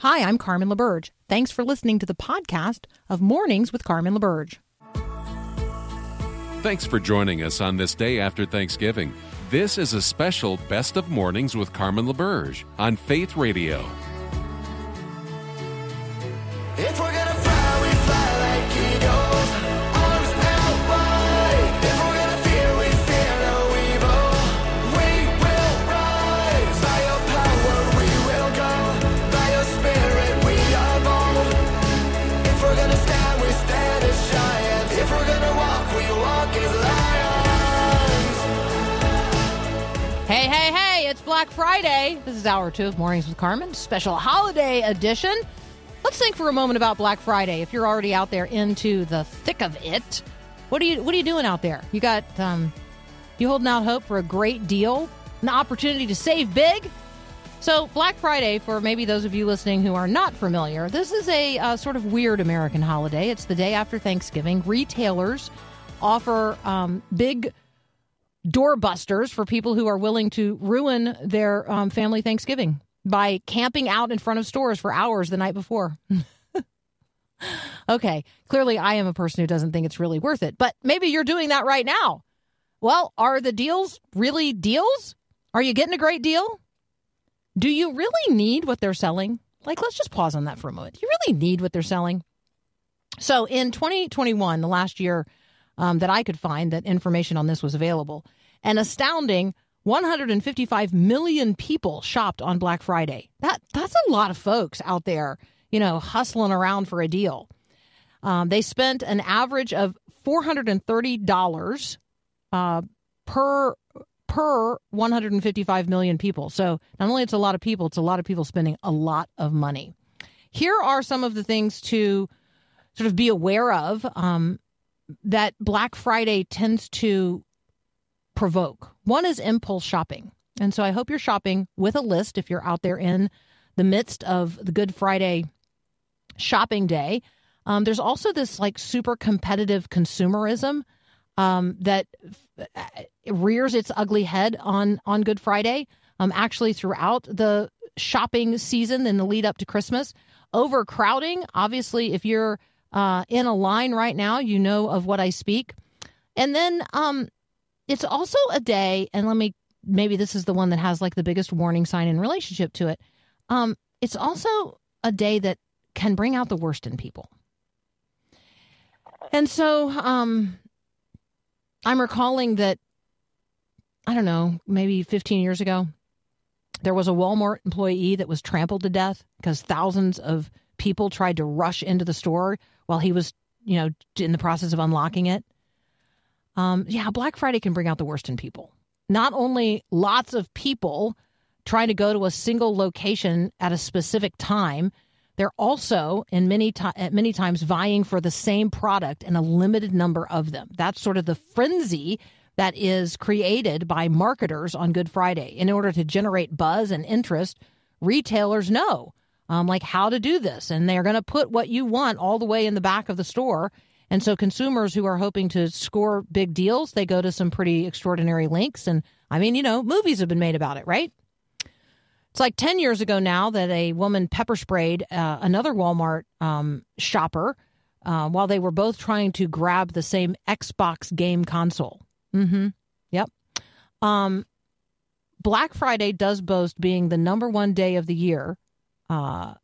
Hi, I'm Carmen LaBerge. Thanks for listening to the podcast of Mornings with Carmen LaBerge. Thanks for joining us on this day after Thanksgiving. This is a special Best of Mornings with Carmen LaBerge on Faith Radio. Black Friday. This is hour two of Mornings with Carmen, special holiday edition. Let's think for a moment about Black Friday. If you're already out there into the thick of it, what are you what are you doing out there? You got um you holding out hope for a great deal, an opportunity to save big? So, Black Friday, for maybe those of you listening who are not familiar, this is a uh, sort of weird American holiday. It's the day after Thanksgiving. Retailers offer um, big doorbusters for people who are willing to ruin their um, family Thanksgiving by camping out in front of stores for hours the night before. okay, clearly I am a person who doesn't think it's really worth it, but maybe you're doing that right now. Well, are the deals really deals? Are you getting a great deal? Do you really need what they're selling? Like, let's just pause on that for a moment. Do you really need what they're selling? So, in 2021, the last year um, that I could find that information on this was available, an astounding 155 million people shopped on Black Friday. That that's a lot of folks out there, you know, hustling around for a deal. Um, they spent an average of 430 dollars uh, per per 155 million people. So not only it's a lot of people, it's a lot of people spending a lot of money. Here are some of the things to sort of be aware of um, that Black Friday tends to provoke. One is impulse shopping. And so I hope you're shopping with a list if you're out there in the midst of the Good Friday shopping day. Um, there's also this like super competitive consumerism um, that f- rears its ugly head on on Good Friday. Um, actually, throughout the shopping season and the lead up to Christmas, overcrowding. Obviously, if you're uh, in a line right now, you know of what I speak. And then um, it's also a day, and let me maybe this is the one that has like the biggest warning sign in relationship to it. Um, it's also a day that can bring out the worst in people. And so um, I'm recalling that, I don't know, maybe 15 years ago, there was a Walmart employee that was trampled to death because thousands of people tried to rush into the store while he was, you know, in the process of unlocking it. Um, yeah, Black Friday can bring out the worst in people. Not only lots of people trying to go to a single location at a specific time, they're also in many to- at many times vying for the same product and a limited number of them. That's sort of the frenzy that is created by marketers on Good Friday in order to generate buzz and interest. Retailers know um, like how to do this, and they're going to put what you want all the way in the back of the store. And so consumers who are hoping to score big deals, they go to some pretty extraordinary links. And I mean, you know, movies have been made about it, right? It's like 10 years ago now that a woman pepper sprayed uh, another Walmart um, shopper uh, while they were both trying to grab the same Xbox game console. Mm-hmm. Yep. Um, Black Friday does boast being the number one day of the year uh,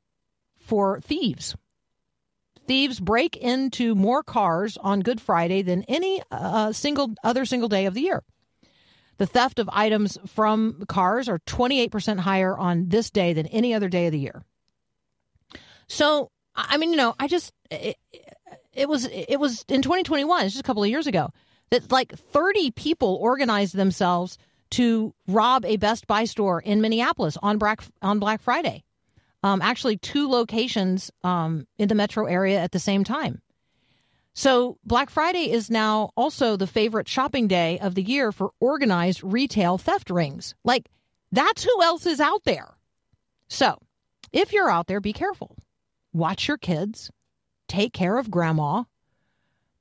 for thieves. Thieves break into more cars on Good Friday than any uh, single other single day of the year. The theft of items from cars are 28% higher on this day than any other day of the year. So, I mean, you know, I just it, it was it was in 2021, it's just a couple of years ago, that like 30 people organized themselves to rob a Best Buy store in Minneapolis on Black on Black Friday. Um, actually, two locations um, in the metro area at the same time. So, Black Friday is now also the favorite shopping day of the year for organized retail theft rings. Like, that's who else is out there. So, if you're out there, be careful. Watch your kids, take care of grandma,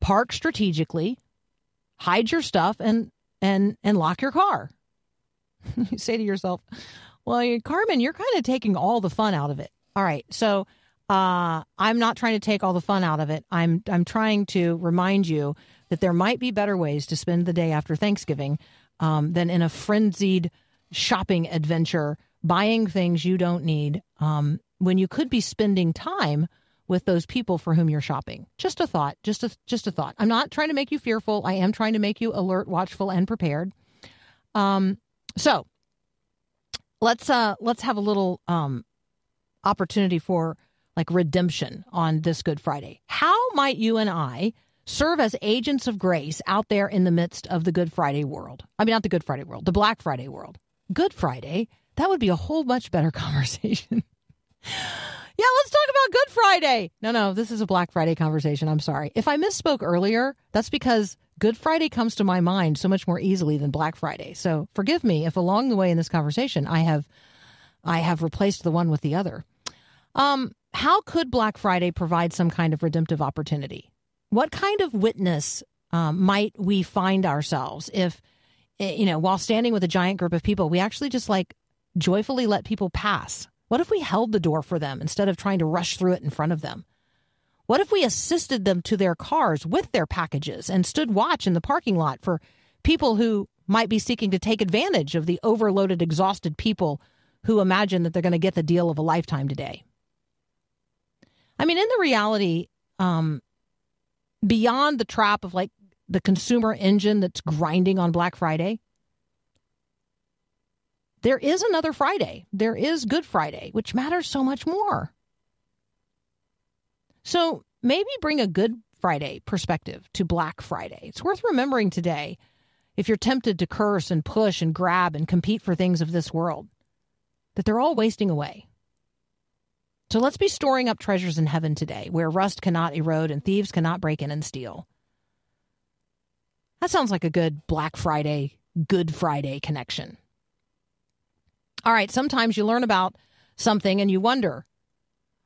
park strategically, hide your stuff, and and and lock your car. you say to yourself, "Well, Carmen, you're kind of taking all the fun out of it." All right. So uh, I'm not trying to take all the fun out of it. I'm I'm trying to remind you that there might be better ways to spend the day after Thanksgiving um, than in a frenzied shopping adventure, buying things you don't need um, when you could be spending time with those people for whom you're shopping. Just a thought. Just a just a thought. I'm not trying to make you fearful. I am trying to make you alert, watchful, and prepared. Um, so let's uh let's have a little um opportunity for like redemption on this Good Friday. How might you and I serve as agents of grace out there in the midst of the Good Friday world? I mean, not the Good Friday world, the Black Friday world. Good Friday, that would be a whole much better conversation. Yeah, let's talk about Good Friday. No, no, this is a Black Friday conversation. I'm sorry. If I misspoke earlier, that's because Good Friday comes to my mind so much more easily than Black Friday. So forgive me if along the way in this conversation I have I have replaced the one with the other. Um, how could Black Friday provide some kind of redemptive opportunity? What kind of witness um, might we find ourselves if, eh, you know, while standing with a giant group of people, we actually just like joyfully let people pass? What if we held the door for them instead of trying to rush through it in front of them? What if we assisted them to their cars with their packages and stood watch in the parking lot for people who might be seeking to take advantage of the overloaded, exhausted people who imagine that they're going to get the deal of a lifetime today? I mean, in the reality, um, beyond the trap of like the consumer engine that's grinding on Black Friday, there is another Friday. There is Good Friday, which matters so much more. So maybe bring a Good Friday perspective to Black Friday. It's worth remembering today if you're tempted to curse and push and grab and compete for things of this world, that they're all wasting away. So let's be storing up treasures in heaven today where rust cannot erode and thieves cannot break in and steal. That sounds like a good Black Friday, Good Friday connection. All right, sometimes you learn about something and you wonder,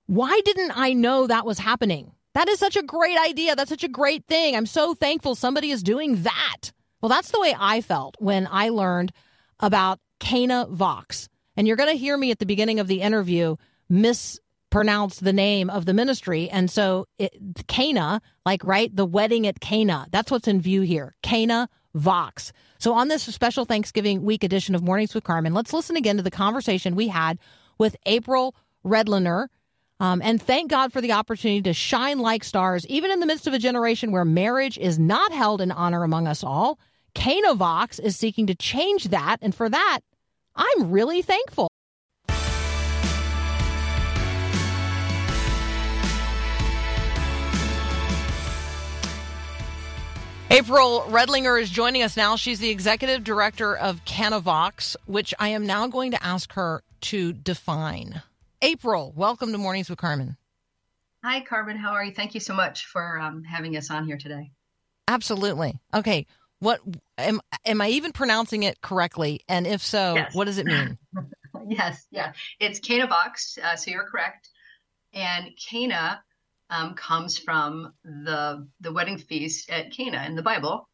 why didn't I know that was happening? That is such a great idea. That's such a great thing. I'm so thankful somebody is doing that. Well, that's the way I felt when I learned about Cana Vox. And you're going to hear me at the beginning of the interview mispronounce the name of the ministry. And so it, Cana, like, right, the wedding at Cana, that's what's in view here. Cana Vox. So on this special Thanksgiving week edition of Mornings with Carmen, let's listen again to the conversation we had with April Redliner. Um, and thank God for the opportunity to shine like stars, even in the midst of a generation where marriage is not held in honor among us all. Cana Vox is seeking to change that. And for that, I'm really thankful. April Readlinger is joining us now. She's the executive director of Canavox, which I am now going to ask her to define. April, welcome to Mornings with Carmen. Hi, Carmen. How are you? Thank you so much for um, having us on here today. Absolutely. Okay. What am am I even pronouncing it correctly? And if so, Yes. what does it mean? yes, yeah. It's Canavox. Uh, so you're correct. And Cana um, comes from the the wedding feast at Cana in the Bible,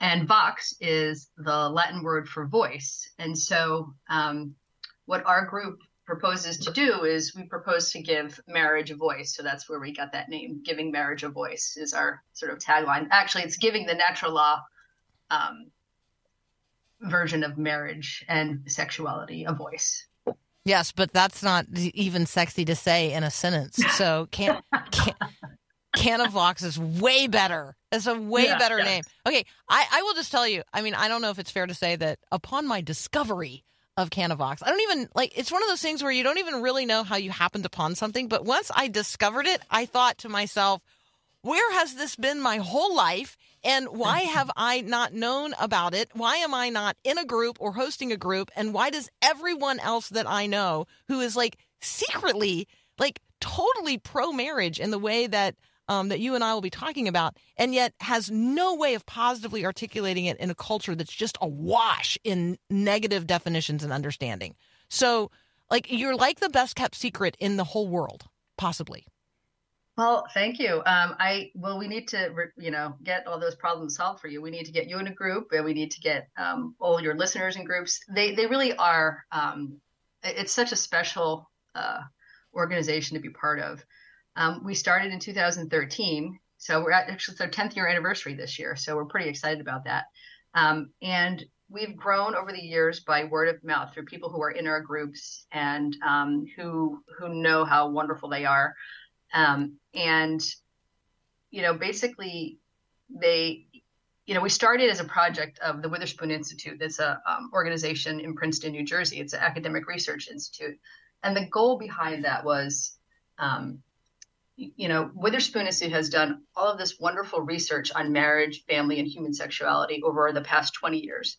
and Vox is the Latin word for voice. And so, um, what our group proposes to do is we propose to give marriage a voice. So that's where we got that name. Giving marriage a voice is our sort of tagline. Actually, it's giving the natural law um, version of marriage and sexuality a voice. Yes, but that's not even sexy to say in a sentence. So can, can Canavox is way better. It's a way Yeah, better yes. name. Okay, I, I will just tell you. I mean, I don't know if it's fair to say that upon my discovery of Canavox, I don't even like. It's one of those things where you don't even really know how you happened upon something. But once I discovered it, I thought to myself, where has this been my whole life? And why have I not known about it? Why am I not in a group or hosting a group? And why does everyone else that I know who is like secretly, like totally pro marriage in the way that um, that you and I will be talking about, and yet has no way of positively articulating it in a culture that's just awash in negative definitions and understanding. So, like, you're like the best kept secret in the whole world, possibly. Well, thank you. Um, I well, we need to re- you know get all those problems solved for you. We need to get you in a group, and we need to get um, all your listeners in groups. They they really are. Um, it's such a special uh, organization to be part of. Um, we started in 2013, so we're at actually it's our 10th year anniversary this year, so we're pretty excited about that. Um, and we've grown over the years by word of mouth through people who are in our groups and um, who who know how wonderful they are. Um, and you know, basically, they you know, we started as a project of the Witherspoon Institute. That's a um, organization in Princeton, New Jersey. It's an academic research institute, and the goal behind that was, um, you know, Witherspoon Institute has done all of this wonderful research on marriage, family, and human sexuality over the past 20 years.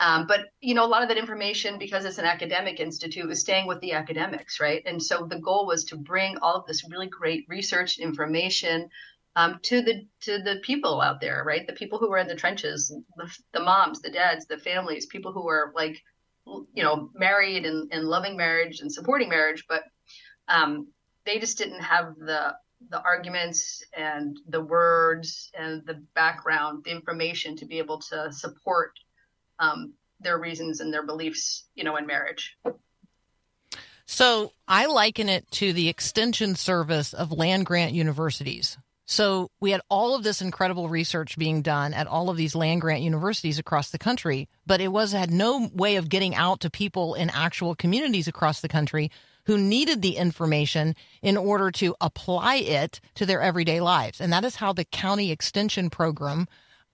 Um, but you know, a lot of that information, because it's an academic institute, was staying with the academics, right? And so the goal was to bring all of this really great research information um, to the to the people out there, right? The people who are in the trenches, the, the moms, the dads, the families, people who are like, you know, married and, and loving marriage and supporting marriage, but um, they just didn't have the the arguments and the words and the background, the information to be able to support um, their reasons and their beliefs, you know, in marriage. So I liken it to the extension service of land grant universities. So we had all of this incredible research being done at all of these land grant universities across the country, but it was had no way of getting out to people in actual communities across the country who needed the information in order to apply it to their everyday lives. And that is how the county extension program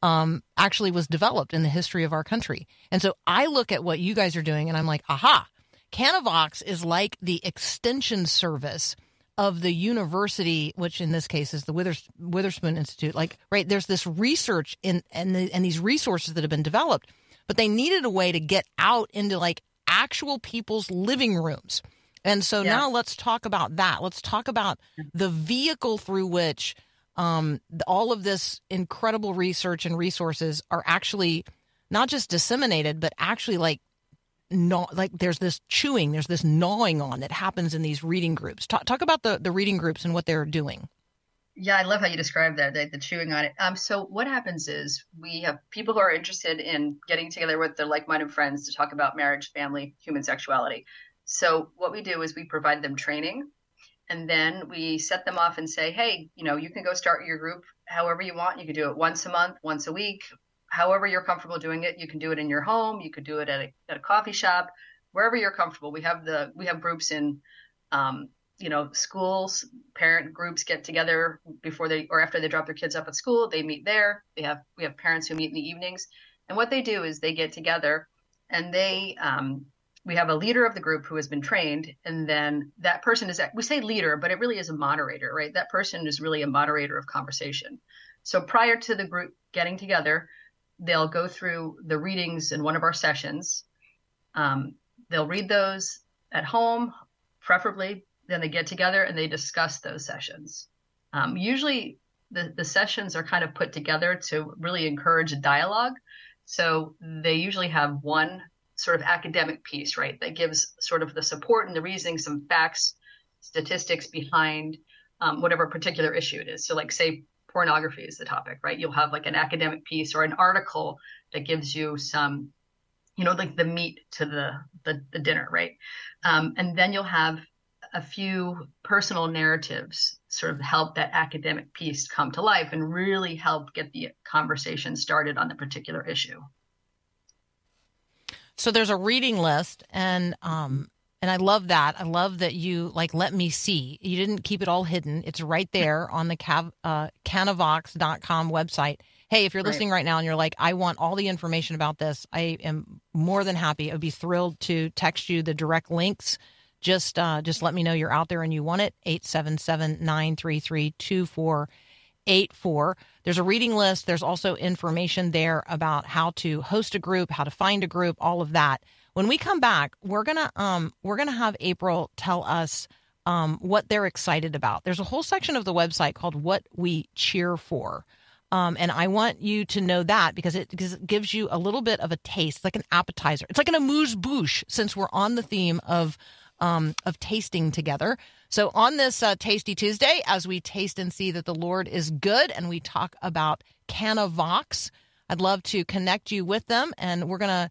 um, actually was developed in the history of our country. And so I look at what you guys are doing and I'm like, aha, Canavox is like the extension service of the university, which in this case is the Withers- Witherspoon Institute, like right there's this research in and the, and these resources that have been developed, but they needed a way to get out into like actual people's living rooms. And so Yeah. now let's talk about that. Let's talk about the vehicle through which um, all of this incredible research and resources are actually not just disseminated, but actually like gnaw, like there's this chewing, there's this gnawing on that happens in these reading groups. Talk, talk about the, the reading groups and what they're doing. Yeah, I love how you describe that, the, the chewing on it. Um, so what happens is we have people who are interested in getting together with their like-minded friends to talk about marriage, family, human sexuality. So what we do is we provide them training, and then we set them off and say, hey, you know, you can go start your group however you want. You can do it once a month, once a week, however you're comfortable doing it. You can do it in your home. You could do it at a, at a coffee shop, wherever you're comfortable. We have the we have groups in um, you know, schools, parent groups get together before they or after they drop their kids up at school. They meet there. They have we have parents who meet in the evenings, and what they do is they get together, and they um, we have a leader of the group who has been trained, and then that person is we say leader, but it really is a moderator, right? That person is really a moderator of conversation. So prior to the group getting together, they'll go through the readings in one of our sessions. Um, they'll read those at home, preferably. Then they get together and they discuss those sessions. Um, usually, the, the sessions are kind of put together to really encourage dialogue. So they usually have one sort of academic piece, right, that gives sort of the support and the reasoning, some facts, statistics behind um, whatever particular issue it is. So, like, say pornography is the topic, right? You'll have like an academic piece or an article that gives you some, you know, like the meat to the the, the dinner, right? Um, and then you'll have a few personal narratives sort of help that academic piece come to life and really help get the conversation started on the particular issue. So there's a reading list, and um, and I love that. I love that you like let me see. You didn't keep it all hidden. It's right there on the cav, uh, canavox.com website. Hey, if you're Right. listening right now and you're like, I want all the information about this, I am more than happy. I'd be thrilled to text you the direct links. Just uh, just let me know you're out there and you want it. 877 933 2484. There's a reading list. There's also information there about how to host a group, how to find a group, all of that. When we come back, we're gonna um we're gonna have April tell us um what they're excited about. There's a whole section of the website called "What We Cheer For." Um, and I want you to know that because it, because it gives you a little bit of a taste, like an appetizer. It's like an amuse bouche since we're on the theme of um, of tasting together. So on this uh, Tasty Tuesday, as we taste and see that the Lord is good, and we talk about Canavox, I'd love to connect you with them, and we're gonna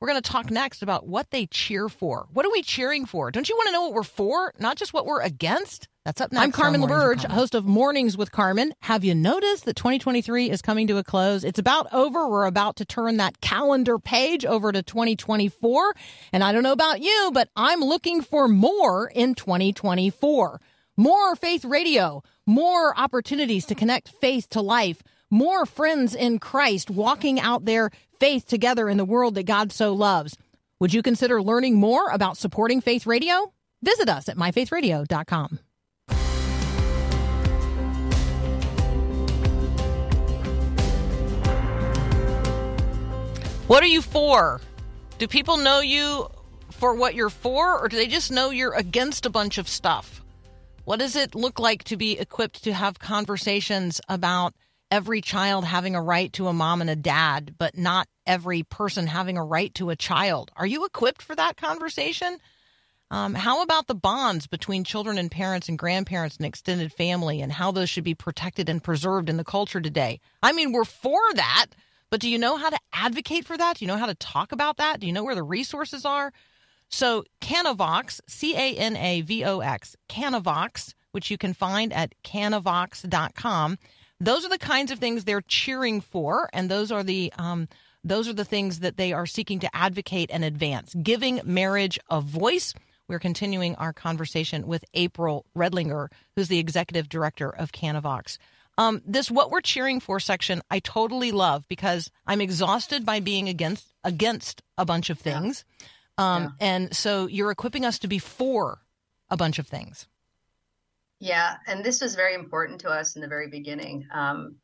We're to talk next about what they cheer for. What are we cheering for? Don't you want to know what we're for, not just what we're against? That's up next. I'm Carmen on Mornings with LaBerge, Carmen. host of Mornings with Carmen. Have you noticed that 2023 is coming to a close? It's about over. We're about to turn that calendar page over to 2024. And I don't know about you, but I'm looking for more in 2024. More faith radio, more opportunities to connect faith to life, more friends in Christ walking out their faith together in the world that God so loves. Would you consider learning more about supporting Faith Radio? Visit us at myfaithradio.com. What are you for? Do people know you for what you're for, or do they just know you're against a bunch of stuff? What does it look like to be equipped to have conversations about every child having a right to a mom and a dad, but not every person having a right to a child? Are you equipped for that conversation? Um, how about the bonds between children and parents and grandparents and extended family and how those should be protected and preserved in the culture today? I mean, we're for that, but do you know how to advocate for that? Do you know how to talk about that? Do you know where the resources are? So, Canavox, C A N A V O X, Canavox, which you can find at canavox.com. Those are the kinds of things they're cheering for, and those are the um, those are the things that they are seeking to advocate and advance, giving marriage a voice. We're continuing our conversation with April Readlinger, who's the executive director of Canavox. Um, this "What We're Cheering For" section, I totally love because I'm exhausted by being against against a bunch of things. Um, And so you're equipping us to be for a bunch of things. Yeah, and this was very important to us in the very beginning. Um,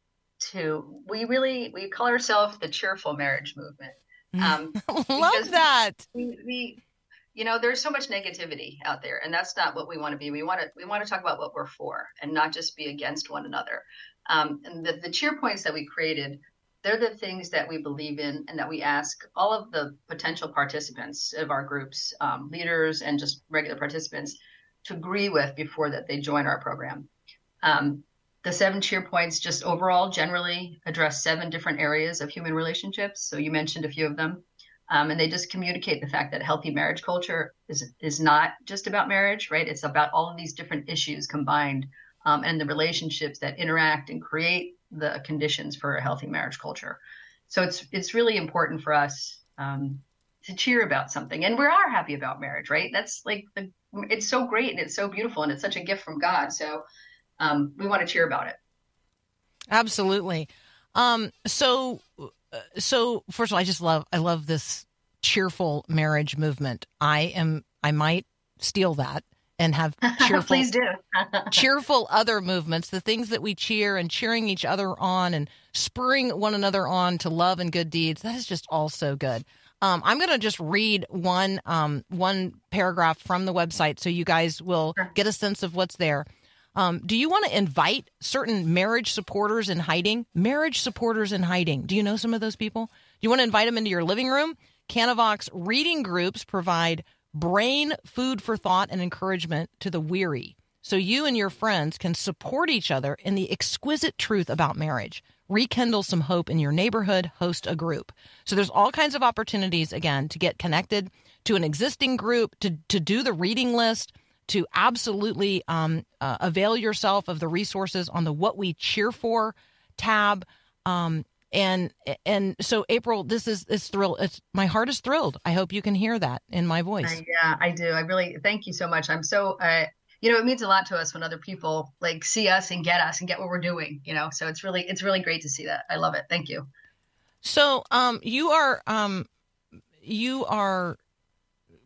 to we really we call ourselves the cheerful marriage movement. Um, Love that. we, we you know there's so much negativity out there and that's not what we want to be. We want to we want to talk about what we're for and not just be against one another. Um, and the, the cheer points that we created they're the things that we believe in and that we ask all of the potential participants of our groups um, leaders and just regular participants to agree with before that they join our program. Um, the seven cheer points just overall generally address seven different areas of human relationships. So you mentioned a few of them um, and they just communicate the fact that healthy marriage culture is is not just about marriage, right? It's about all of these different issues combined, um, and the relationships that interact and create the conditions for a healthy marriage culture. So it's it's really important for us um, to cheer about something, and we are happy about marriage, right? That's like the, it's so great and it's so beautiful and it's such a gift from God. So um, we want to cheer about it. Absolutely. Um, so, so first of all, I just love, I love this cheerful marriage movement. I am, I might steal that and have cheerful, Please do. cheerful other movements, the things that we cheer and cheering each other on and spurring one another on to love and good deeds. That is just all so good. Um, I'm going to just read one um, one paragraph from the website so you guys will get a sense of what's there. Um, do you want to invite certain marriage supporters in hiding? Marriage supporters in hiding. Do you know some of those people? Do you want to invite them into your living room? Canavox reading groups provide brain food for thought and encouragement to the weary. So you and your friends can support each other in the exquisite truth about marriage. Rekindle some hope in your neighborhood, host a group. So there's all kinds of opportunities again to get connected to an existing group, to to do the reading list, to absolutely um, uh, avail yourself of the resources on the What We Cheer For tab. Um, and and so April, this is it's thrill. It's my heart is thrilled. I hope you can hear that in my voice. Yeah, I do. I really thank you so much. I'm so uh, you know, it means a lot to us when other people like see us and get us and get what we're doing, you know. So it's really it's really great to see that. I love it. Thank you. So um, you are um, you are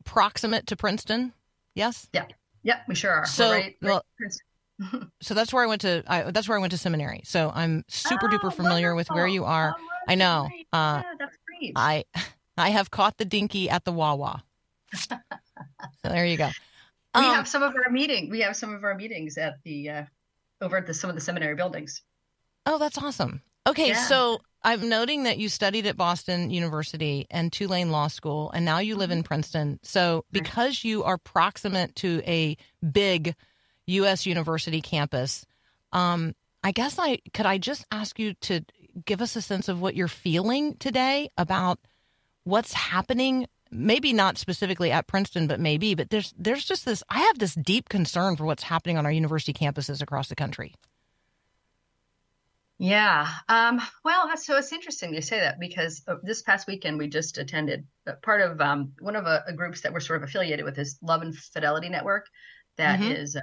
proximate to Princeton, yes? Yeah. Yep, we sure are. So, right, well, right- So that's where I went to. I, that's where I went to seminary. So I'm super duper Oh, familiar with where you are. Oh, I know. Uh, yeah, that's great. I I have caught the dinky at the Wawa. so there you go. we Um, have some of our meeting. We have some of our meetings at the uh, over at the some of the seminary buildings. Oh, that's awesome. Okay, Yeah. so I'm noting that you studied at Boston University and Tulane Law School, and now you live Mm-hmm. in Princeton. So, because you are proximate to a big U.S. university campus, um, I guess I could I just ask you to give us a sense of what you're feeling today about what's happening maybe not specifically at Princeton, but maybe. But there's there's just this. I have this deep concern for what's happening on our university campuses across the country. Yeah. Um, well, so it's interesting you say that because uh, this past weekend we just attended uh, part of um, one of a, a groups that we're sort of affiliated with is Love and Fidelity Network. That Mhm. is, uh,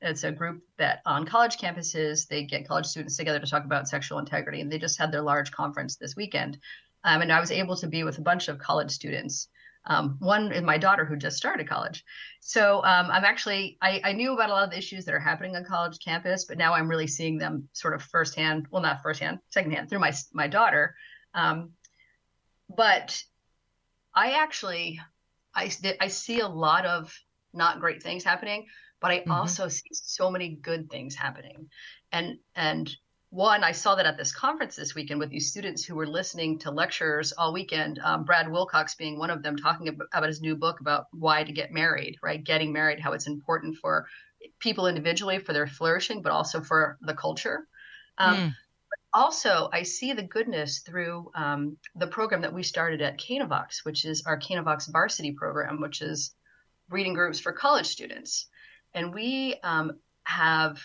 it's a group that on college campuses they get college students together to talk about sexual integrity, and they just had their large conference this weekend. Um, and I was able to be with a bunch of college students. Um, one is my daughter who just started college. So um, I'm actually I, I knew about a lot of the issues that are happening on college campus, but now I'm really seeing them sort of firsthand. Well, not firsthand, secondhand through my my daughter. Um, but I actually I I see a lot of not great things happening, but I Mhm. also see so many good things happening. And and one, I saw that at this conference this weekend with these students who were listening to lectures all weekend. Um, Brad Wilcox being one of them, talking ab- about his new book about why to get married, right? Getting married, how it's important for people individually for their flourishing, but also for the culture. Um, Mm. also i see the goodness through um, the program that we started at canavox which is our canavox varsity program which is reading groups for college students and we um, have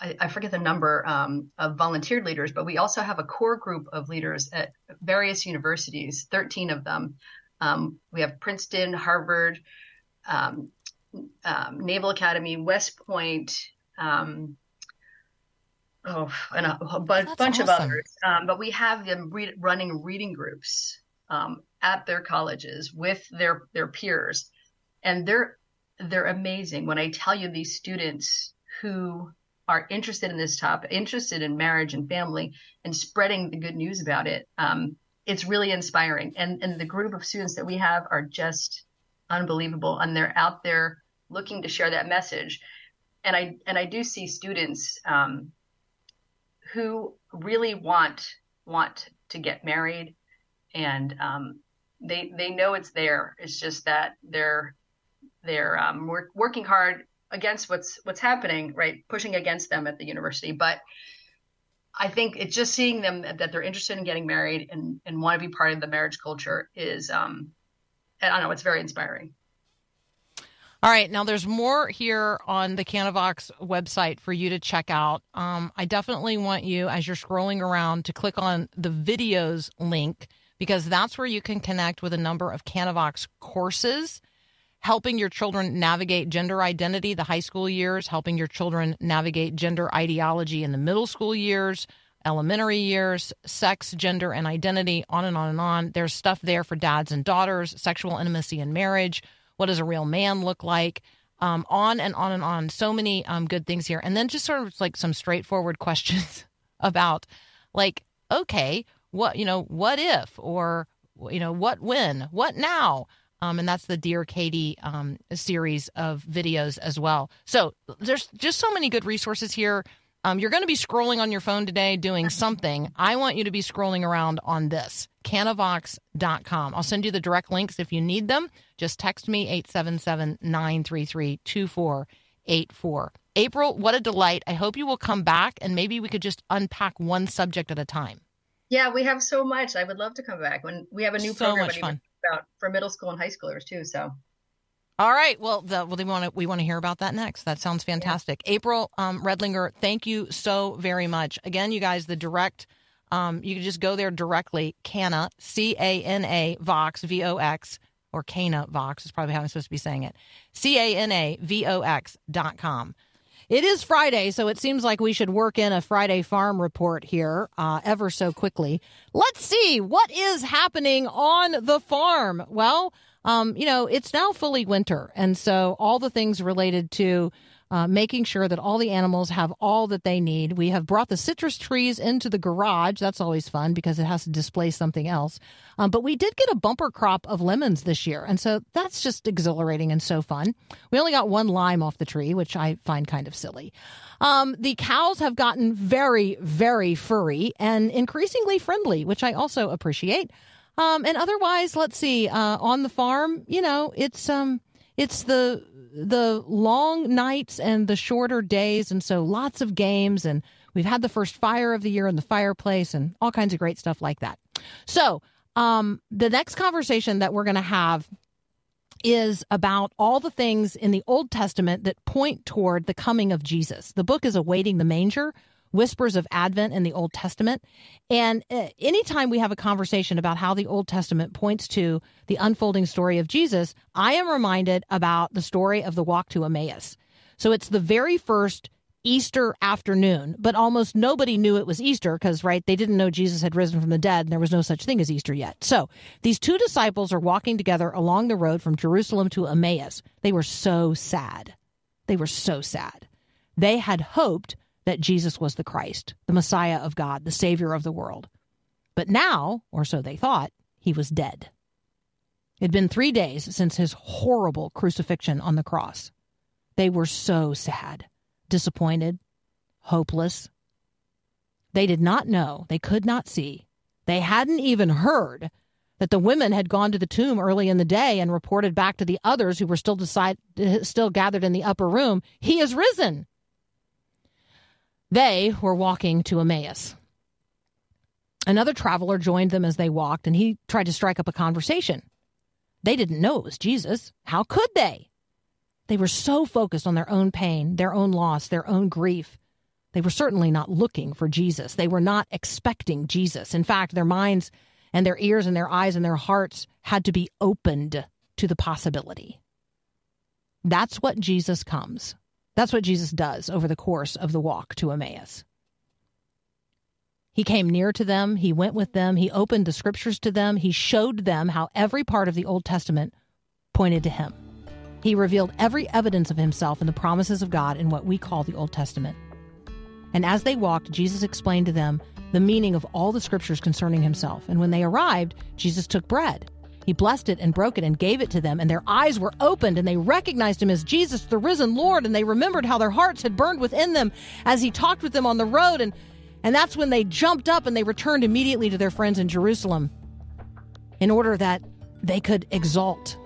I, I forget the number um, of volunteer leaders but we also have a core group of leaders at various universities 13 of them um, we have princeton harvard um, um, naval academy west point um, oh, and a, a bu- That's bunch of others. Um, but we have them read, running reading groups um, at their colleges with their their peers, and they're they're amazing. When I tell you these students who are interested in this topic, interested in marriage and family, and spreading the good news about it, um, it's really inspiring. And and the group of students that we have are just unbelievable, and they're out there looking to share that message. And I and I do see students. Um, who really want want to get married and um, they they know it's there it's just that they're they're um, work, working hard against what's what's happening right? Pushing against them at the university. But i think it's just seeing them that they're interested in getting married and and want to be part of the marriage culture is um i don't know it's very inspiring. All right, now there's more here on the Canavox website for you to check out. Um, I definitely want you, as you're scrolling around, to click on the videos link because that's where you can connect with a number of Canavox courses, helping your children navigate gender identity the high school years, helping your children navigate gender ideology in the middle school years, elementary years, sex, gender, and identity, on and on and on. There's stuff there for dads and daughters, sexual intimacy and marriage. What does a real man look like? Um, on and on and on. So many um, good things here. And then just sort of like some straightforward questions about, like, okay, what, you know, what if, or, you know, what when, what now? Um, and that's the Dear Katie um, series of videos as well. So there's just so many good resources here. Um, you're going to be scrolling on your phone today doing something. I want you to be scrolling around on this, canavox.com. I'll send you the direct links if you need them. Just text me 877 933 2484. April, what a delight. I hope you will come back and maybe we could just unpack one subject at a time. yeah we have so much i would love to come back when we have a new So program much fun. About for middle school and high schoolers too so All right. Well, the, well, they want to. We want to hear about that next. That sounds fantastic. April um, Readlinger, thank you so very much. Again, you guys, the direct. Um, you can just go there directly. Cana C A N A Vox V O X or Cana Vox is probably how I'm supposed to be saying it. C A N A V O X dot com. It is Friday, so it seems like we should work in a Friday farm report here uh, ever so quickly. Let's see what is happening on the farm. Well, um, you know, it's now fully winter. And so all the things related to uh, making sure that all the animals have all that they need. We have brought the citrus trees into the garage. That's always fun because it has to display something else. Um, but we did get a bumper crop of lemons this year. And so that's just exhilarating and so fun. We only got one lime off the tree, which I find kind of silly. Um, the cows have gotten very, very furry and increasingly friendly, which I also appreciate. Um, and otherwise, let's see, uh, on the farm, you know, it's, um, it's the, the long nights and the shorter days. And so lots of games and we've had the first fire of the year in the fireplace and all kinds of great stuff like that. So, Um, the next conversation that we're going to have is about all the things in the Old Testament that point toward the coming of Jesus. The book is Awaiting the Manger Whispers of Advent in the Old Testament. And uh, anytime we have a conversation about how the Old Testament points to the unfolding story of Jesus, I am reminded about the story of the walk to Emmaus. So it's the very first Easter afternoon, but almost nobody knew it was Easter because, right, they didn't know Jesus had risen from the dead and there was no such thing as Easter yet. So these two disciples are walking together along the road from Jerusalem to Emmaus. They were so sad. They were so sad. They had hoped that Jesus was the Christ, the Messiah of God, the Savior of the world. But now, or so they thought, he was dead. It had been three days since his horrible crucifixion on the cross. They were so sad disappointed, hopeless. They did not know, they could not see, they hadn't even heard that the women had gone to the tomb early in the day and reported back to the others who were still decide, still gathered in the upper room, he is risen. They were walking to Emmaus. Another traveler joined them as they walked, and he tried to strike up a conversation. They didn't know it was Jesus. How could they? They were so focused on their own pain, their own loss, their own grief. They were certainly not looking for Jesus. They were not expecting Jesus. In fact, their minds and their ears and their eyes and their hearts had to be opened to the possibility. That's what Jesus comes. That's what Jesus does over the course of the walk to Emmaus. He came near to them, he went with them, he opened the scriptures to them, he showed them how every part of the Old Testament pointed to him. He revealed every evidence of himself in the promises of God in what we call the Old Testament. And as they walked, Jesus explained to them the meaning of all the scriptures concerning himself. And when they arrived, Jesus took bread. He blessed it and broke it and gave it to them, and their eyes were opened, and they recognized him as Jesus, the risen Lord, and they remembered how their hearts had burned within them as he talked with them on the road. And, and that's when they jumped up and they returned immediately to their friends in Jerusalem in order that they could exalt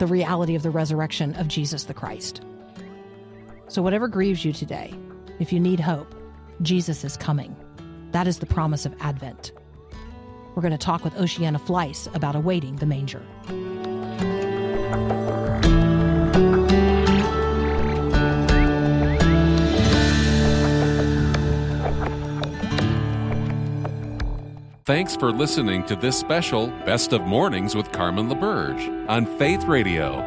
the reality of the resurrection of Jesus the Christ. So, whatever grieves you today, if you need hope, Jesus is coming. That is the promise of Advent. We're going to talk with Ocieanna Fleiss about awaiting the manger. Thanks for listening to this special Best of Mornings with Carmen LaBerge on Faith Radio.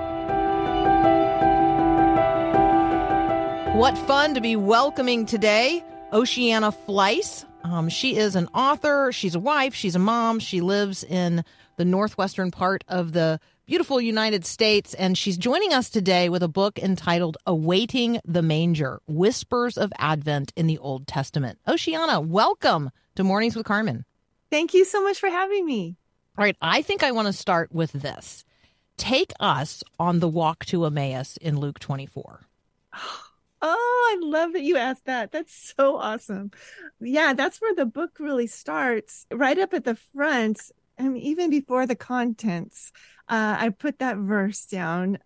What fun to be welcoming today Ocieanna Fleiss. Um, she is an author, she's a wife, she's a mom, she lives in the northwestern part of the beautiful United States, and she's joining us today with a book entitled Awaiting the Manger Whispers of Advent in the Old Testament. Ocieanna, welcome to Mornings with Carmen. Thank you so much for having me. All right, I think I want to start with this. Take us on the walk to Emmaus in Luke 24. Oh, I love that you asked that. That's so awesome. Yeah, that's where the book really starts, right up at the front. I mean, even before the contents, uh, I put that verse down.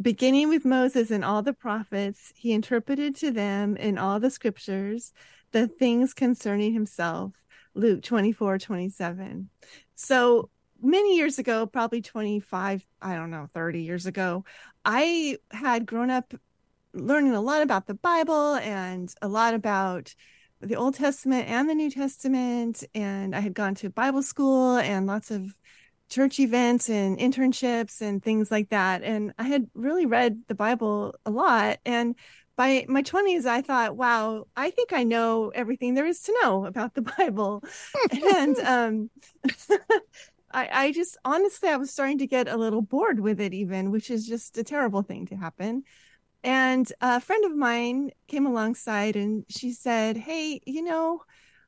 Beginning with Moses and all the prophets, he interpreted to them in all the scriptures the things concerning himself. Luke 24, 27. So many years ago, probably 25, I don't know, 30 years ago, I had grown up learning a lot about the Bible and a lot about the Old Testament and the New Testament. And I had gone to Bible school and lots of church events and internships and things like that. And I had really read the Bible a lot. And by my 20s, I thought, wow, I think I know everything there is to know about the Bible. and um, I, I just honestly, I was starting to get a little bored with it, even, which is just a terrible thing to happen. And a friend of mine came alongside and she said, Hey, you know,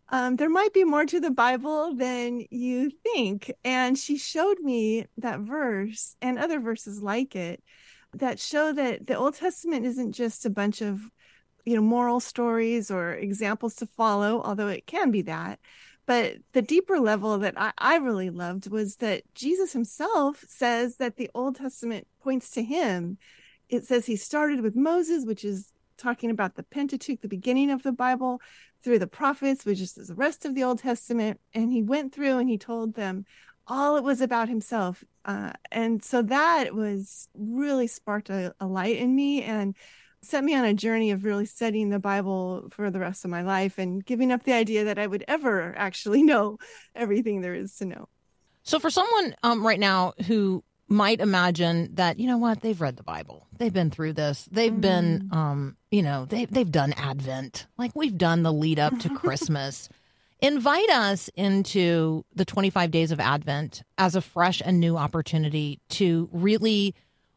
um, there might be more to the Bible than you think. And she showed me that verse and other verses like it that show that the Old Testament isn't just a bunch of, you know, moral stories or examples to follow, although it can be that. But the deeper level that I, I really loved was that Jesus himself says that the Old Testament points to him it says he started with Moses, which is talking about the Pentateuch, the beginning of the Bible, through the prophets, which is the rest of the Old Testament. And he went through and he told them all it was about himself. Uh, and so that was really sparked a, a light in me and set me on a journey of really studying the Bible for the rest of my life and giving up the idea that I would ever actually know everything there is to know. So, for someone um, right now who might imagine that you know what they've read the bible. They've been through this. They've been um you know they, they've done advent. Like we've done the lead up to christmas. Invite us into the 25 days of advent as a fresh and new opportunity to really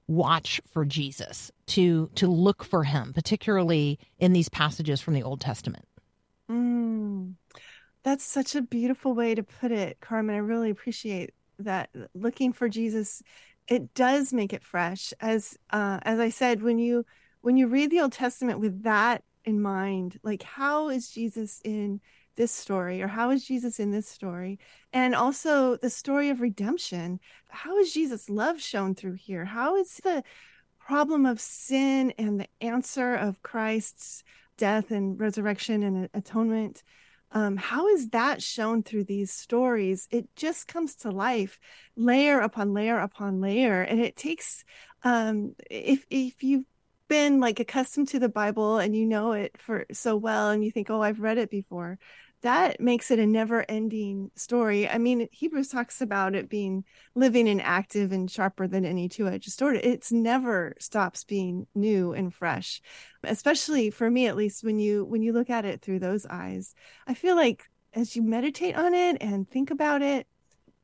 watch for jesus to to look for him particularly in these passages from the old testament. Mm, that's such a beautiful way to put it, Carmen. I really appreciate that. Looking for Jesus, it does make it fresh. As uh, as I said, when you when you read the Old Testament with that in mind, like how is Jesus in this story, or how is Jesus in this story, and also the story of redemption? How is Jesus' love shown through here? How is the problem of sin and the answer of Christ's death and resurrection and atonement um, how is that shown through these stories? It just comes to life layer upon layer upon layer and it takes um, if if you've been like accustomed to the bible and you know it for so well and you think oh i've read it before that makes it a never ending story. I mean, Hebrews talks about it being living and active and sharper than any two edged sword. It's never stops being new and fresh, especially for me, at least when you, when you look at it through those eyes, I feel like as you meditate on it and think about it,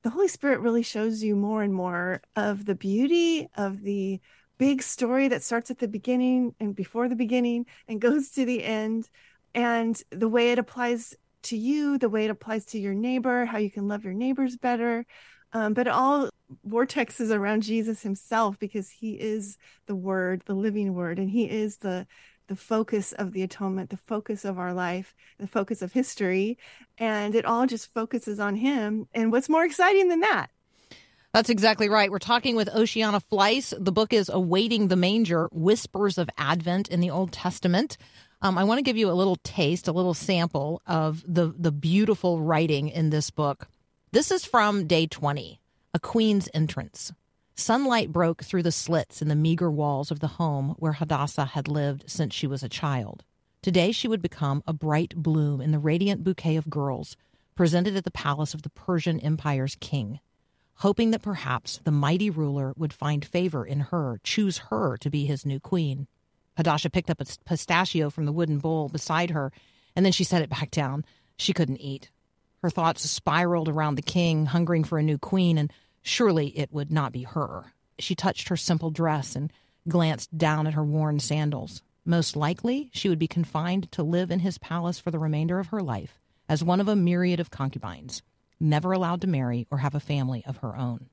the Holy Spirit really shows you more and more of the beauty of the big story that starts at the beginning and before the beginning and goes to the end and the way it applies to you, the way it applies to your neighbor, how you can love your neighbors better. Um, but all vortexes around Jesus himself because he is the word, the living word, and he is the the focus of the atonement, the focus of our life, the focus of history, and it all just focuses on him. And what's more exciting than that? That's exactly right. We're talking with Ocieanna Fleiss. The book is Awaiting the Manger Whispers of Advent in the Old Testament. Um, I want to give you a little taste, a little sample of the, the beautiful writing in this book. This is from day 20, A Queen's Entrance. Sunlight broke through the slits in the meager walls of the home where Hadassah had lived since she was a child. Today she would become a bright bloom in the radiant bouquet of girls presented at the palace of the Persian Empire's king, hoping that perhaps the mighty ruler would find favor in her, choose her to be his new queen. Hadassah picked up a pistachio from the wooden bowl beside her, and then she set it back down. She couldn't eat. Her thoughts spiraled around the king, hungering for a new queen, and surely it would not be her. She touched her simple dress and glanced down at her worn sandals. Most likely, she would be confined to live in his palace for the remainder of her life as one of a myriad of concubines, never allowed to marry or have a family of her own.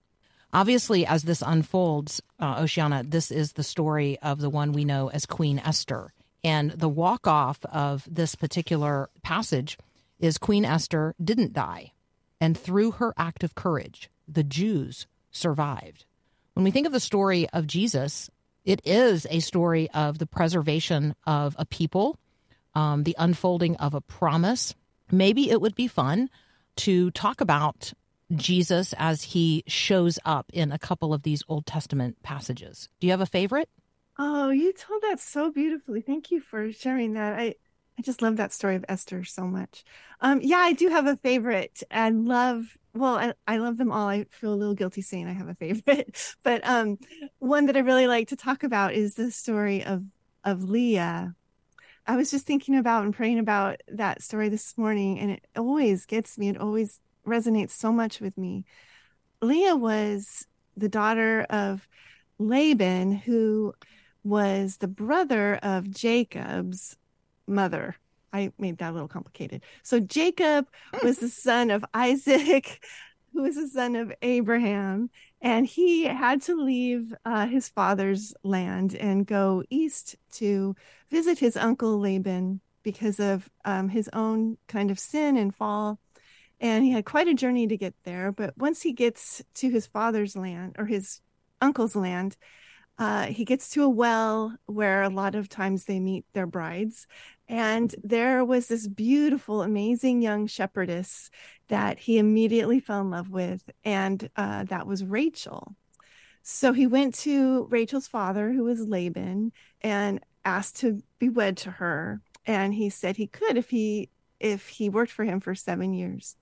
Obviously, as this unfolds, uh, Ocieanna, this is the story of the one we know as Queen Esther. And the walk off of this particular passage is Queen Esther didn't die. And through her act of courage, the Jews survived. When we think of the story of Jesus, it is a story of the preservation of a people, um, the unfolding of a promise. Maybe it would be fun to talk about Jesus as he shows up in a couple of these Old Testament passages. Do you have a favorite? Oh, you told that so beautifully. Thank you for sharing that. I I just love that story of Esther so much. Um, yeah, I do have a favorite. I love well, I, I love them all. I feel a little guilty saying I have a favorite, but um, one that I really like to talk about is the story of of Leah. I was just thinking about and praying about that story this morning, and it always gets me. It always resonates so much with me. Leah was the daughter of Laban, who was the brother of Jacob's mother. I made that a little complicated. So Jacob was the son of Isaac, who was the son of Abraham, and he had to leave uh, his father's land and go east to visit his uncle Laban because of um, his own kind of sin and fall and he had quite a journey to get there. But once he gets to his father's land or his uncle's land, uh, he gets to a well where a lot of times they meet their brides. And there was this beautiful, amazing young shepherdess that he immediately fell in love with, and uh, that was Rachel. So he went to Rachel's father, who was Laban, and asked to be wed to her. And he said he could if he if he worked for him for seven years.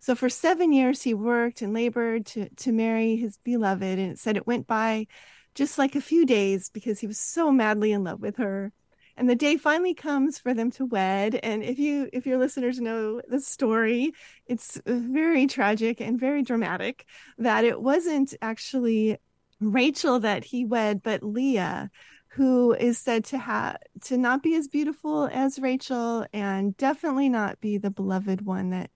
So for seven years he worked and labored to to marry his beloved, and it said it went by just like a few days because he was so madly in love with her. And the day finally comes for them to wed. And if you if your listeners know the story it's very tragic and very dramatic that it wasn't actually rachel that he wed but leah who is said to have to not be as beautiful as rachel and definitely not be the beloved one that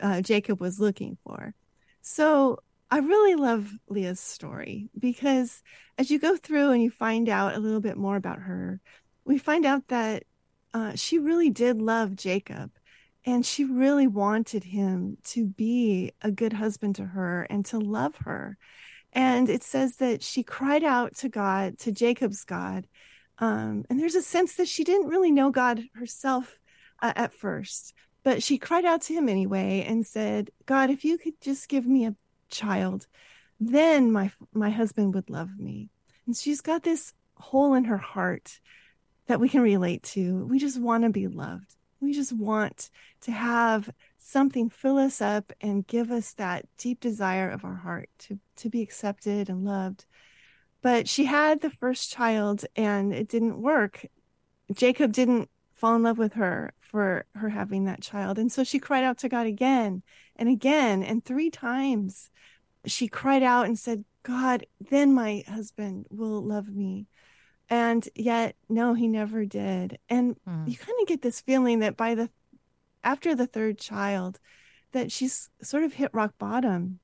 uh, jacob was looking for so I really love Leah's story because as you go through and you find out a little bit more about her, we find out that uh, she really did love Jacob and she really wanted him to be a good husband to her and to love her. And it says that she cried out to God, to Jacob's God. Um, and there's a sense that she didn't really know God herself uh, at first, but she cried out to him anyway and said, God, if you could just give me a child, then my my husband would love me. And she's got this hole in her heart that we can relate to. We just want to be loved. We just want to have something fill us up and give us that deep desire of our heart to to be accepted and loved. But she had the first child and it didn't work. Jacob didn't fall in love with her for her having that child. And so she cried out to God again and again and three times she cried out and said, God, then my husband will love me. And yet, no, he never did. And Hmm. you kind of get this feeling that by the after the third child, that she's sort of hit rock bottom,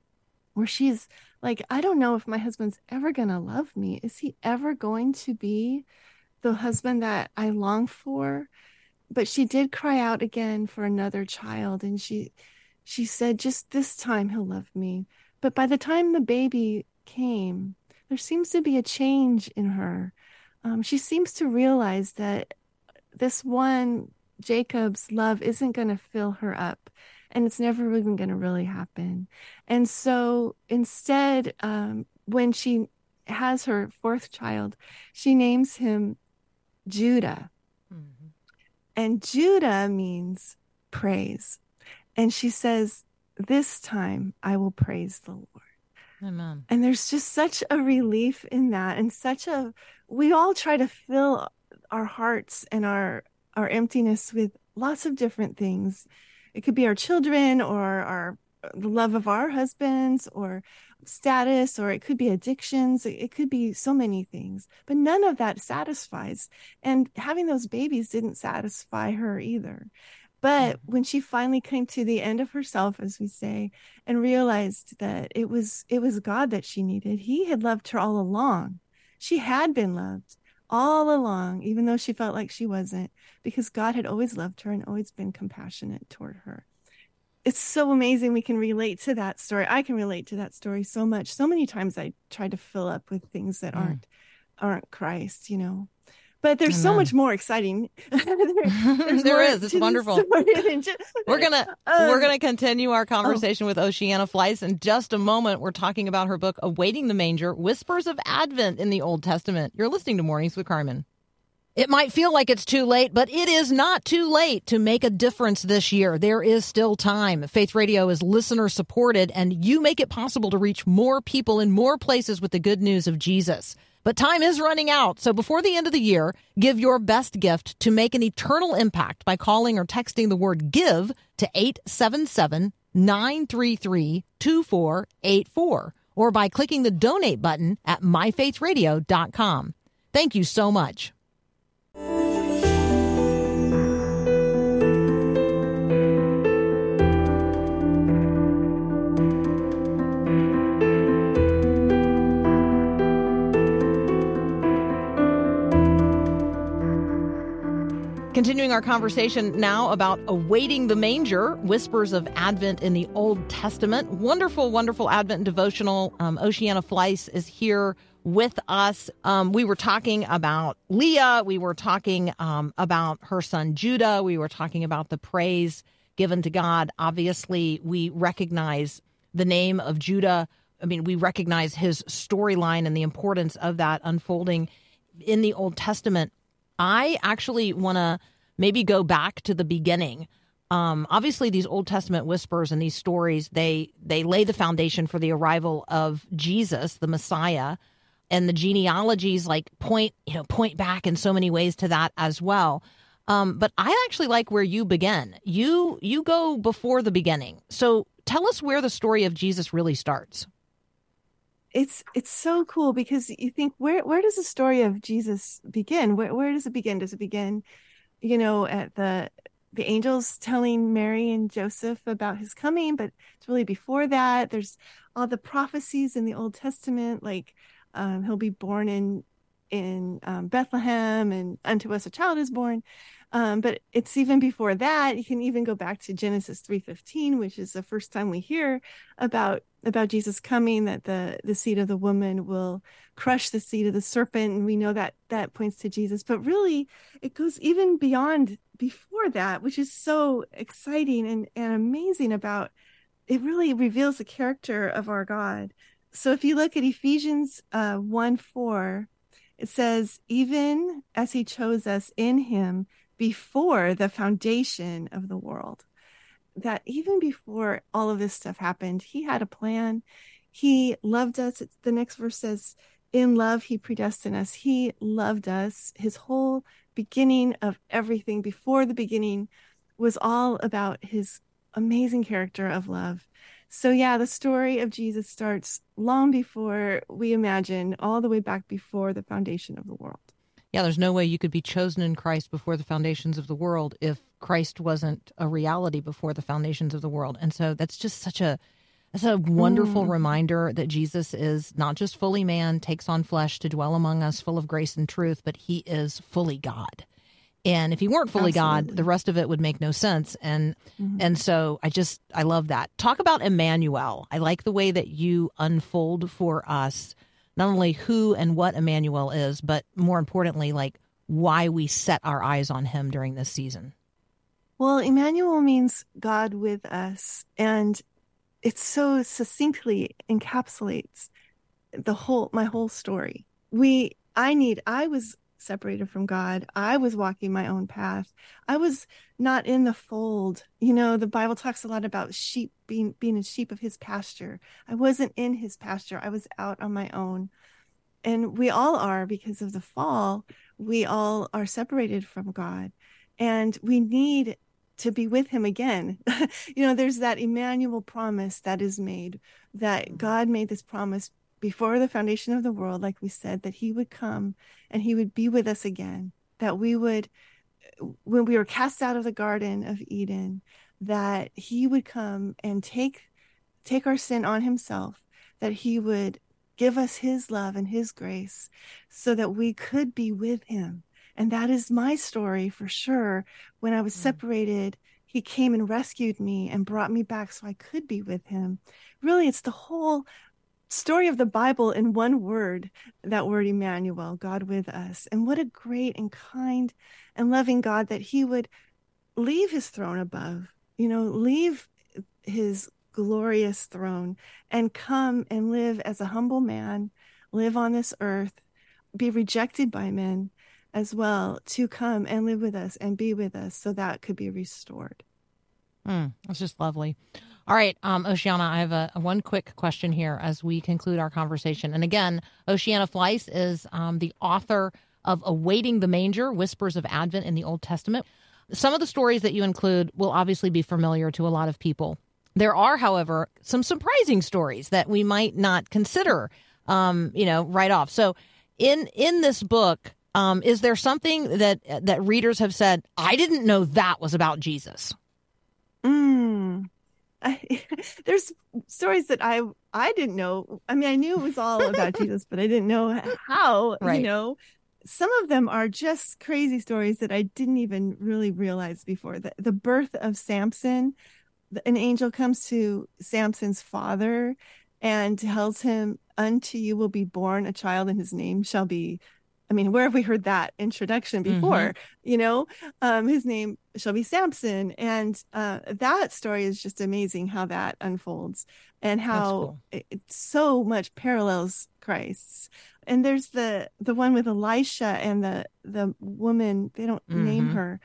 where she's like, I don't know if my husband's ever going to love me. Is he ever going to be the husband that I long for? But she did cry out again for another child, and she she said, just this time he'll love me. But by the time the baby came, there seems to be a change in her. Um, she seems to realize that this one Jacob's love isn't going to fill her up, and it's never even going to really happen. And so instead, um, when she has her fourth child, she names him Judah. Mhm. And Judah means praise. And she says, This time I will praise the Lord. Amen. And there's just such a relief in that, and such a we all try to fill our hearts and our our emptiness with lots of different things. It could be our children or our the love of our husbands or status or it could be addictions. It it could be so many things but none of that satisfies. And having those babies didn't satisfy her either. But mm-hmm. when she finally came to the end of herself as we say and realized that it was it was god that she needed he had loved her all along she had been loved all along even though she felt like she wasn't because god had always loved her and always been compassionate toward her. It's so amazing we can relate to that story. I can relate to that story so much. So many times i try to fill up with things that Mm. aren't aren't christ you know but there's so much more exciting There- There is. It's wonderful. story than just- We're gonna Um, we're gonna continue our conversation with Ocieanna Fleiss in just a moment. We're talking about her book "Awaiting the Manger: Whispers of Advent in the Old Testament." You're listening to Mornings with Carmen. It might feel like it's too late, but it is not too late to make a difference this year. There is still time. Faith Radio is listener supported, and you make it possible to reach more people in more places with the good news of Jesus. But time is running out, so before the end of the year, give your best gift to make an eternal impact by calling or texting the word GIVE to 877 933 2484 or by clicking the donate button at myfaithradio.com. Thank you so much. Our conversation now about awaiting the manger, whispers of Advent in the Old Testament. Wonderful, wonderful Advent devotional. Um, Ocieanna Fleiss is here with us. Um, we were talking about Leah. We were talking um, about her son Judah. We were talking about the praise given to God. Obviously, we recognize the name of Judah. I mean, we recognize his storyline and the importance of that unfolding in the Old Testament. I actually want to maybe go back to the beginning. Um, obviously, these Old Testament whispers and these stories they they lay the foundation for the arrival of Jesus, the Messiah, and the genealogies like point you know point back in so many ways to that as well. Um, but I actually like where you begin. You you go before the beginning. So tell us where the story of Jesus really starts. It's it's so cool because you think where where does the story of Jesus begin? Where where does it begin? Does it begin, you know, at the the angels telling Mary and Joseph about his coming, but it's really before that. There's all the prophecies in the Old Testament, like um, he'll be born in in um, Bethlehem, and unto us a child is born. Um, but it's even before that. You can even go back to Genesis three fifteen, which is the first time we hear about about Jesus coming. That the the seed of the woman will crush the seed of the serpent, and we know that that points to Jesus. But really, it goes even beyond before that, which is so exciting and and amazing. About it really reveals the character of our God. So if you look at Ephesians uh, one four, it says, "Even as He chose us in Him." before the foundation of the world. That even before all of this stuff happened, he had a plan. He loved us. The next verse says, In love, he predestined us. He loved us. His whole beginning of everything before the beginning was all about his amazing character of love. So, yeah, the story of Jesus starts long before we imagine, all the way back before the foundation of the world yeah, there's no way you could be chosen in Christ before the foundations of the world if Christ wasn't a reality before the foundations of the world. And so that's just such a that's a wonderful mm. reminder that Jesus is not just fully man, takes on flesh to dwell among us, full of grace and truth, but he is fully God. And if he weren't fully Absolutely. God, the rest of it would make no sense. And mm-hmm. and so I just I love that. Talk about Emmanuel. I like the way that you unfold for us not only who and what Emmanuel is, but more importantly, like why we set our eyes on him during this season. Well, Emmanuel means God with us, and it so succinctly encapsulates the whole my whole story. We I need I was separated from God. I was walking my own path. I was not in the fold. You know, the Bible talks a lot about sheep being being a sheep of his pasture. I wasn't in his pasture. I was out on my own. And we all are because of the fall. We all are separated from God. And we need to be with him again. you know, there's that Emmanuel promise that is made that mm-hmm. God made this promise before the foundation of the world, like we said, that he would come and he would be with us again, that we would, when we were cast out of the Garden of Eden, that he would come and take take our sin on himself that he would give us his love and his grace so that we could be with him. And that is my story for sure. When i was mm. separated he came and rescued me and brought me back so i could be with him. Really it's the whole story of the Bible in one word, that word Emmanuel, God with us. And what a great and kind and loving God that he would leave his throne above, you know, leave his glorious throne and come and live as a humble man, live on this earth, be rejected by men as well, to come and live with us and be with us so that could be restored. Mm, that's just lovely. All right, um, Ocieanna, I have a, a, one quick question here as we conclude our conversation. And again, Ocieanna Fleiss is um, the author of Awaiting the Manger Whispers of Advent in the Old Testament. Some of the stories that you include will obviously be familiar to a lot of people. There are, however, some surprising stories that we might not consider, um, you know, right off. So, in in this book, um, is there something that that readers have said? I didn't know that was about Jesus. Mm. I, there's stories that I I didn't know. I mean, I knew it was all about Jesus, but I didn't know how. Right. You know, some of them are just crazy stories that I didn't even really realize before. The the birth of Samson, an angel comes to Samson's father and tells him unto you will be born a child and his name shall be I mean, where have we heard that introduction before? Mm-hmm. You know, um, his name Shelby Samson, And uh, that story is just amazing how that unfolds and how cool. it, it so much parallels Christ's. And there's the the one with Elisha and the the woman, they don't name Mhm. her,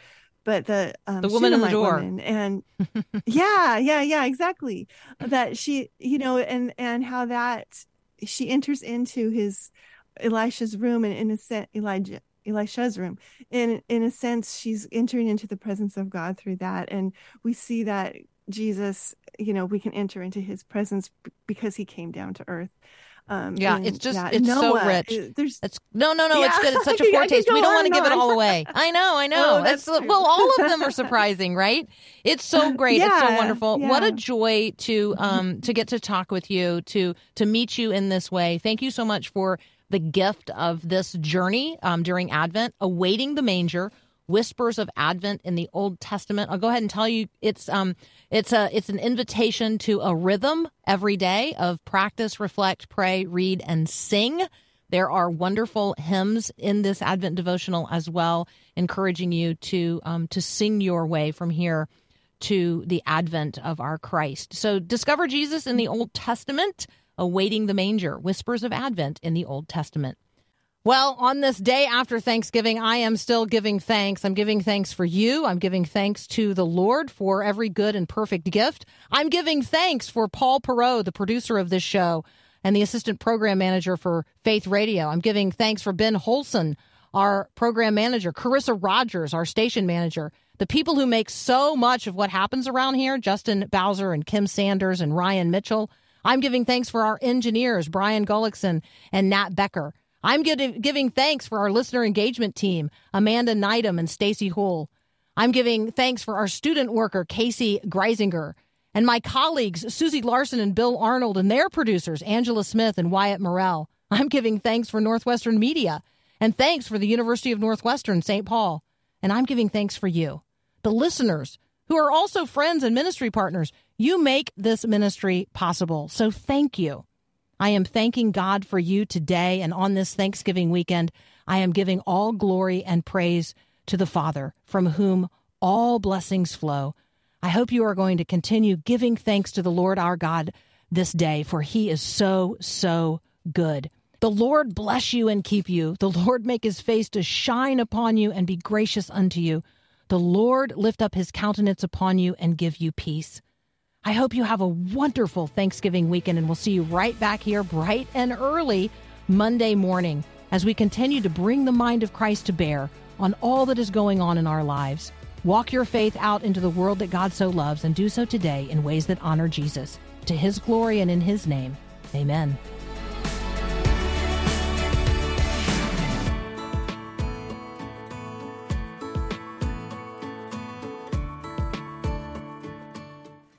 but the um, The woman in the door. woman. And yeah, yeah, yeah, exactly. That she, you know, and and how that she enters into his Elisha's room and in a sense Elijah Elisha's room. In in a sense, she's entering into the presence of God through that. And we see that Jesus, you know, we can enter into his presence because he came down to earth. Um, Yeah, it's just- yeah, it's so rich. uh, There's It's no, no, no. It's good. It's such a foretaste. We don't want to give it all away. I know, I know. Oh, that's true. well, all of them are surprising, right? It's so great. it's so Yeah, wonderful. What a joy to um to get to talk with you, to to meet you in this way. Thank you so much for the gift of this journey um, during Advent, awaiting the manger. Whispers of Advent in the Old Testament. I'll go ahead and tell you it's um it's a it's an invitation to a rhythm every day of practice, reflect, pray, read, and sing. There are wonderful hymns in this Advent devotional as well, encouraging you to um, to sing your way from here to the advent of our Christ. So discover Jesus in the Old Testament, awaiting the manger, whispers of Advent in the Old Testament. Well, on this day after Thanksgiving, I am still giving thanks. I'm giving thanks for you. I'm giving thanks to the Lord for every good and perfect gift. I'm giving thanks for Paul Perot, the producer of this show, and the assistant program manager for Faith Radio. I'm giving thanks for Ben Holson, our program manager, Carissa Rogers, our station manager, the people who make so much of what happens around here, Justin Bowser and Kim Sanders and Ryan Mitchell. I'm giving thanks for our engineers, Brian Gullickson and Nat Becker. I'm giving, thanks for our listener engagement team, Amanda Neidham and Stacy Hull. I'm giving thanks for our student worker, Casey Greisinger, and my colleagues, Susie Larson and Bill Arnold, and their producers, Angela Smith and Wyatt Morrell. I'm giving thanks for Northwestern Media, and thanks for the University of Northwestern, St. Paul. And I'm giving thanks for you, the listeners, who are also friends and ministry partners. You make this ministry possible. So thank you. I am thanking God for you today and on this Thanksgiving weekend. I am giving all glory and praise to the Father, from whom all blessings flow. I hope you are going to continue giving thanks to the Lord our God this day, for he is so, so good. The Lord bless you and keep you. The Lord make his face to shine upon you and be gracious unto you. The Lord lift up his countenance upon you and give you peace. I hope you have a wonderful Thanksgiving weekend, and we'll see you right back here bright and early Monday morning as we continue to bring the mind of Christ to bear on all that is going on in our lives. Walk your faith out into the world that God so loves and do so today in ways that honor Jesus. To his glory and in his name, amen.